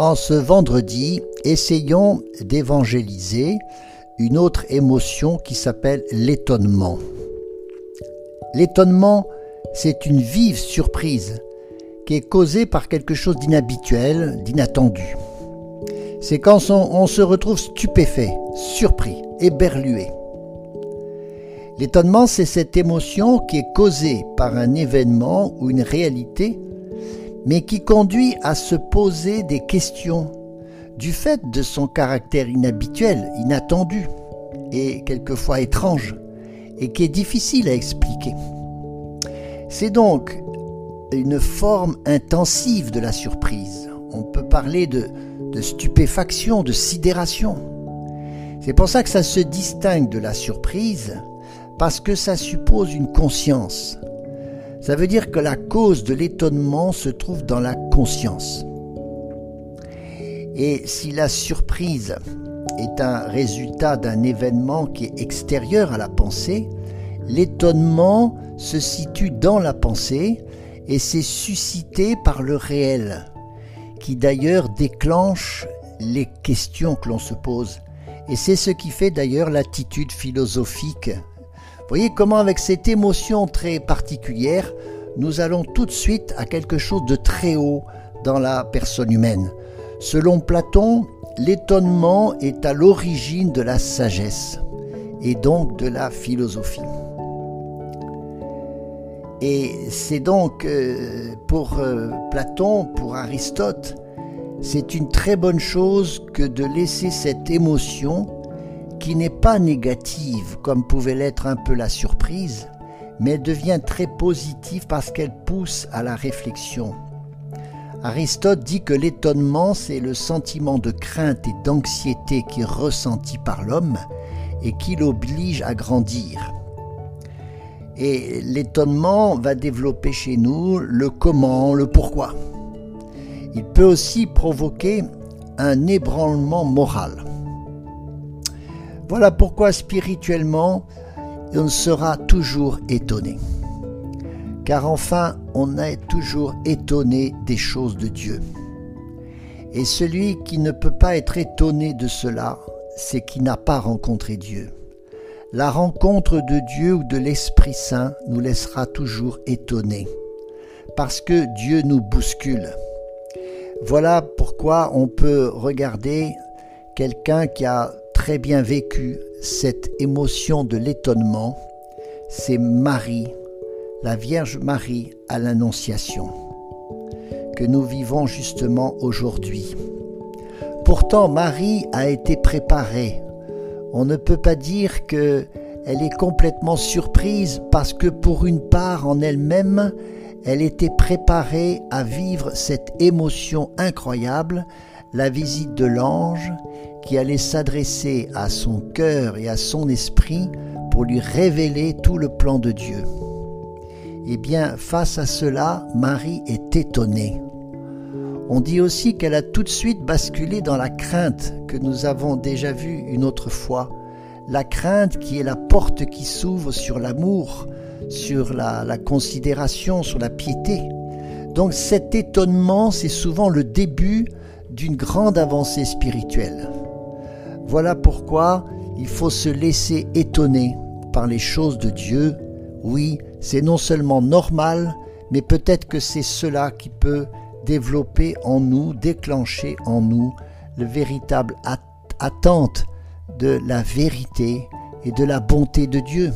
En ce vendredi, essayons d'évangéliser une autre émotion qui s'appelle l'étonnement. L'étonnement, c'est une vive surprise qui est causée par quelque chose d'inhabituel, d'inattendu. C'est quand on, se retrouve stupéfait, surpris, éberlué. L'étonnement, c'est cette émotion qui est causée par un événement ou une réalité mais qui conduit à se poser des questions du fait de son caractère inhabituel, inattendu et quelquefois étrange, et qui est difficile à expliquer. C'est donc une forme intensive de la surprise. On peut parler de, stupéfaction, de sidération. C'est pour ça que ça se distingue de la surprise, parce que ça suppose une conscience, ça veut dire que la cause de l'étonnement se trouve dans la conscience. Et si la surprise est un résultat d'un événement qui est extérieur à la pensée, l'étonnement se situe dans la pensée et c'est suscité par le réel, qui d'ailleurs déclenche les questions que l'on se pose. Et c'est ce qui fait d'ailleurs l'attitude philosophique voyez comment avec cette émotion très particulière, nous allons tout de suite à quelque chose de très haut dans la personne humaine. Selon Platon, l'étonnement est à l'origine de la sagesse et donc de la philosophie. Et c'est donc euh, pour euh, Platon, pour Aristote, c'est une très bonne chose que de laisser cette émotion qui n'est pas négative comme pouvait l'être un peu la surprise, mais devient très positive parce qu'elle pousse à la réflexion. Aristote dit que l'étonnement, c'est le sentiment de crainte et d'anxiété qui est ressenti par l'homme et qui l'oblige à grandir. Et l'étonnement va développer chez nous le comment, le pourquoi. Il peut aussi provoquer un ébranlement moral. Voilà pourquoi spirituellement, on sera toujours étonné. Car enfin, on est toujours étonné des choses de Dieu. Et celui qui ne peut pas être étonné de cela, c'est qui n'a pas rencontré Dieu. La rencontre de Dieu ou de l'Esprit Saint nous laissera toujours étonnés, parce que Dieu nous bouscule. Voilà pourquoi on peut regarder quelqu'un qui a très bien vécu cette émotion de l'étonnement, c'est Marie, la Vierge Marie à l'Annonciation, que nous vivons justement aujourd'hui. Pourtant, Marie a été préparée. On ne peut pas dire que elle est complètement surprise parce que pour une part en elle-même, elle était préparée à vivre cette émotion incroyable, la visite de l'ange qui allait s'adresser à son cœur et à son esprit pour lui révéler tout le plan de Dieu. Eh bien, face à cela, Marie est étonnée. On dit aussi qu'elle a tout de suite basculé dans la crainte que nous avons déjà vue une autre fois, la crainte qui est la porte qui s'ouvre sur l'amour, sur la, la, considération, sur la piété. Donc cet étonnement, c'est souvent le début d'une grande avancée spirituelle. Voilà pourquoi il faut se laisser étonner par les choses de Dieu. Oui, c'est non seulement normal, mais peut-être que c'est cela qui peut développer en nous, déclencher en nous le véritable attente de la vérité et de la bonté de Dieu.